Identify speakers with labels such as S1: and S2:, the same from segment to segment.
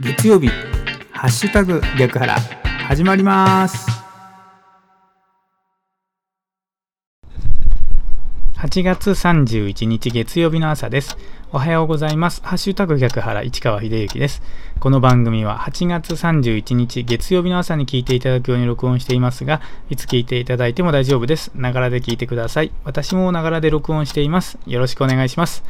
S1: 月曜日ハッシュタグ逆腹始まります。8月31日月曜日の朝です。おはようございます。ハッシュタグ逆腹市川秀幸です。この番組は8月31日月曜日の朝に聞いていただくように録音していますがいつ聞いていただいても大丈夫です。ながらで聞いてください。私もながらで録音しています。よろしくお願いします。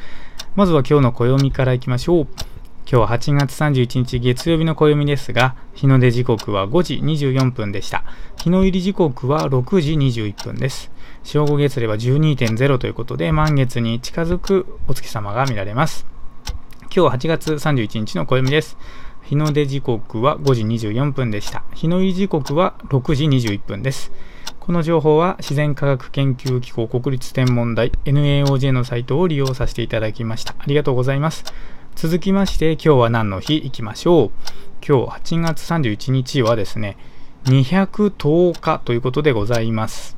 S1: まずは今日の暦からいきましょう。今日は8月31日月曜日の暦ですが、日の出時刻は5時24分でした。日の入り時刻は6時21分です。正午月齢は12.0ということで、満月に近づくお月様が見られます。今日8月31日の暦です。日の出時刻は5時24分でした。日の入り時刻は6時21分です。この情報は自然科学研究機構国立天文台 NAOJ のサイトを利用させていただきました。ありがとうございます。続きまして今日は何の日いきましょう。今日8月31日はですね210日ということでございます。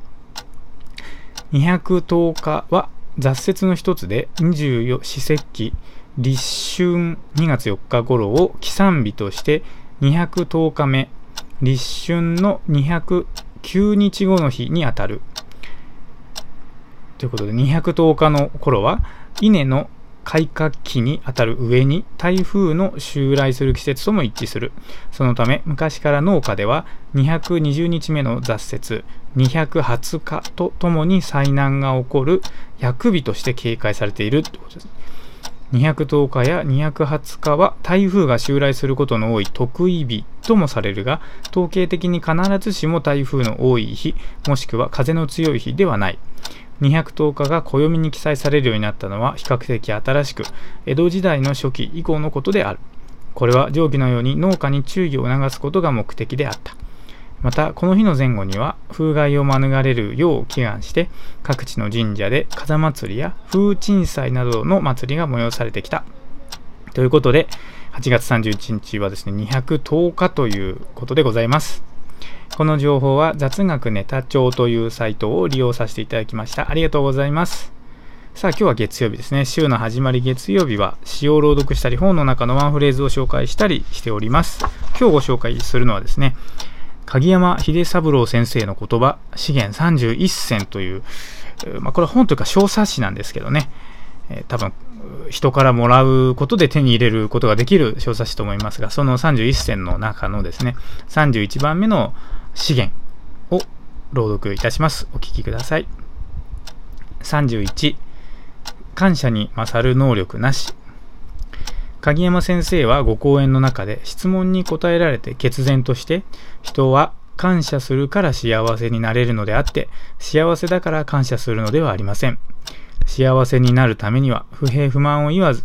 S1: 210日は雑説の一つで24四節気立春2月4日頃を起算日として210日目立春の209日後の日にあたる。ということで210日の頃は稲の開花期にあたる上に台風の襲来する季節とも一致する。そのため昔から農家では220日目の雑節220日とともに災難が起こる薬日として警戒されているということです。210日や220日は台風が襲来することの多い特異日ともされるが統計的に必ずしも台風の多い日もしくは風の強い日ではない210日が暦に記載されるようになったのは比較的新しく、江戸時代の初期以降のことである。これは上記のように農家に注意を促すことが目的であった。また、この日の前後には風害を免れるよう祈願して、各地の神社で風祭りや風鎮祭などの祭りが催されてきた。ということで、8月31日はですね、210日ということでございます。この情報は雑学ネタ帳というサイトを利用させていただきました。ありがとうございます。さあ今日は月曜日ですね。週の始まり月曜日は詩を朗読したり本の中のワンフレーズを紹介したりしております。今日ご紹介するのはですね、鍵山秀三郎先生の言葉、資源31選という、まあ、これは本というか小冊子なんですけどね、えー、多分人からもらうことで手に入れることができる小冊子と思いますが、その31選の中のですね、31番目の資源を朗読いたします。お聞きください。31感謝に勝る能力なし。鍵山先生はご講演の中で質問に答えられて決然として人は感謝するから幸せになれるのであって幸せだから感謝するのではありません。幸せになるためには不平不満を言わず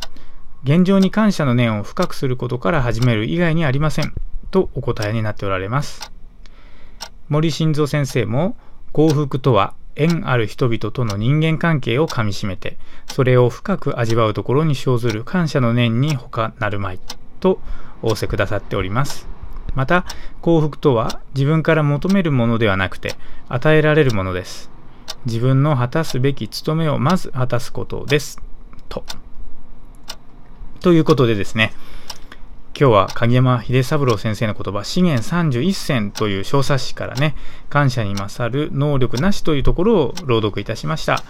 S1: 現状に感謝の念を深くすることから始める以外にありません。とお答えになっておられます。森晋三先生も幸福とは縁ある人々との人間関係をかみしめてそれを深く味わうところに生ずる感謝の念に他なるまいと仰せくださっております。また幸福とは自分から求めるものではなくて与えられるものです。自分の果たすべき務めをまず果たすことです。と。ということでですね今日は鍵山秀三郎先生の言葉、資源31選という小冊子からね、感謝に勝る能力なしというところを朗読いたしました。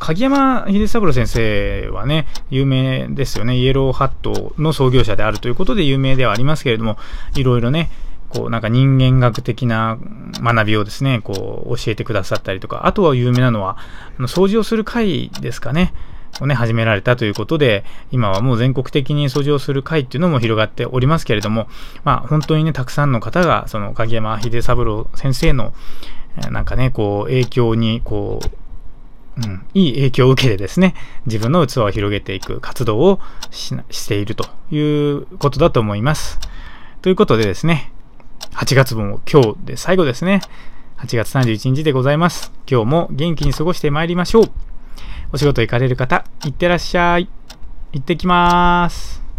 S1: 鍵山秀三郎先生はね、有名ですよね。イエローハットの創業者であるということで有名ではありますけれども、いろいろね、こうなんか人間学的な学びをですね、こう教えてくださったりとか、あとは有名なのは、掃除をする会ですかね。をね、始められたということで、今はもう全国的に掃除をする会っていうのも広がっておりますけれども、まあ本当にね、たくさんの方が、その影山秀三郎先生の、なんかね、こう、影響に、こう、うん、いい影響を受けてですね、自分の器を広げていく活動をしているということだと思います。ということでですね、8月も今日で最後ですね。8月31日でございます。今日も元気に過ごしてまいりましょう。お仕事行かれる方、いってらっしゃい。行ってきます。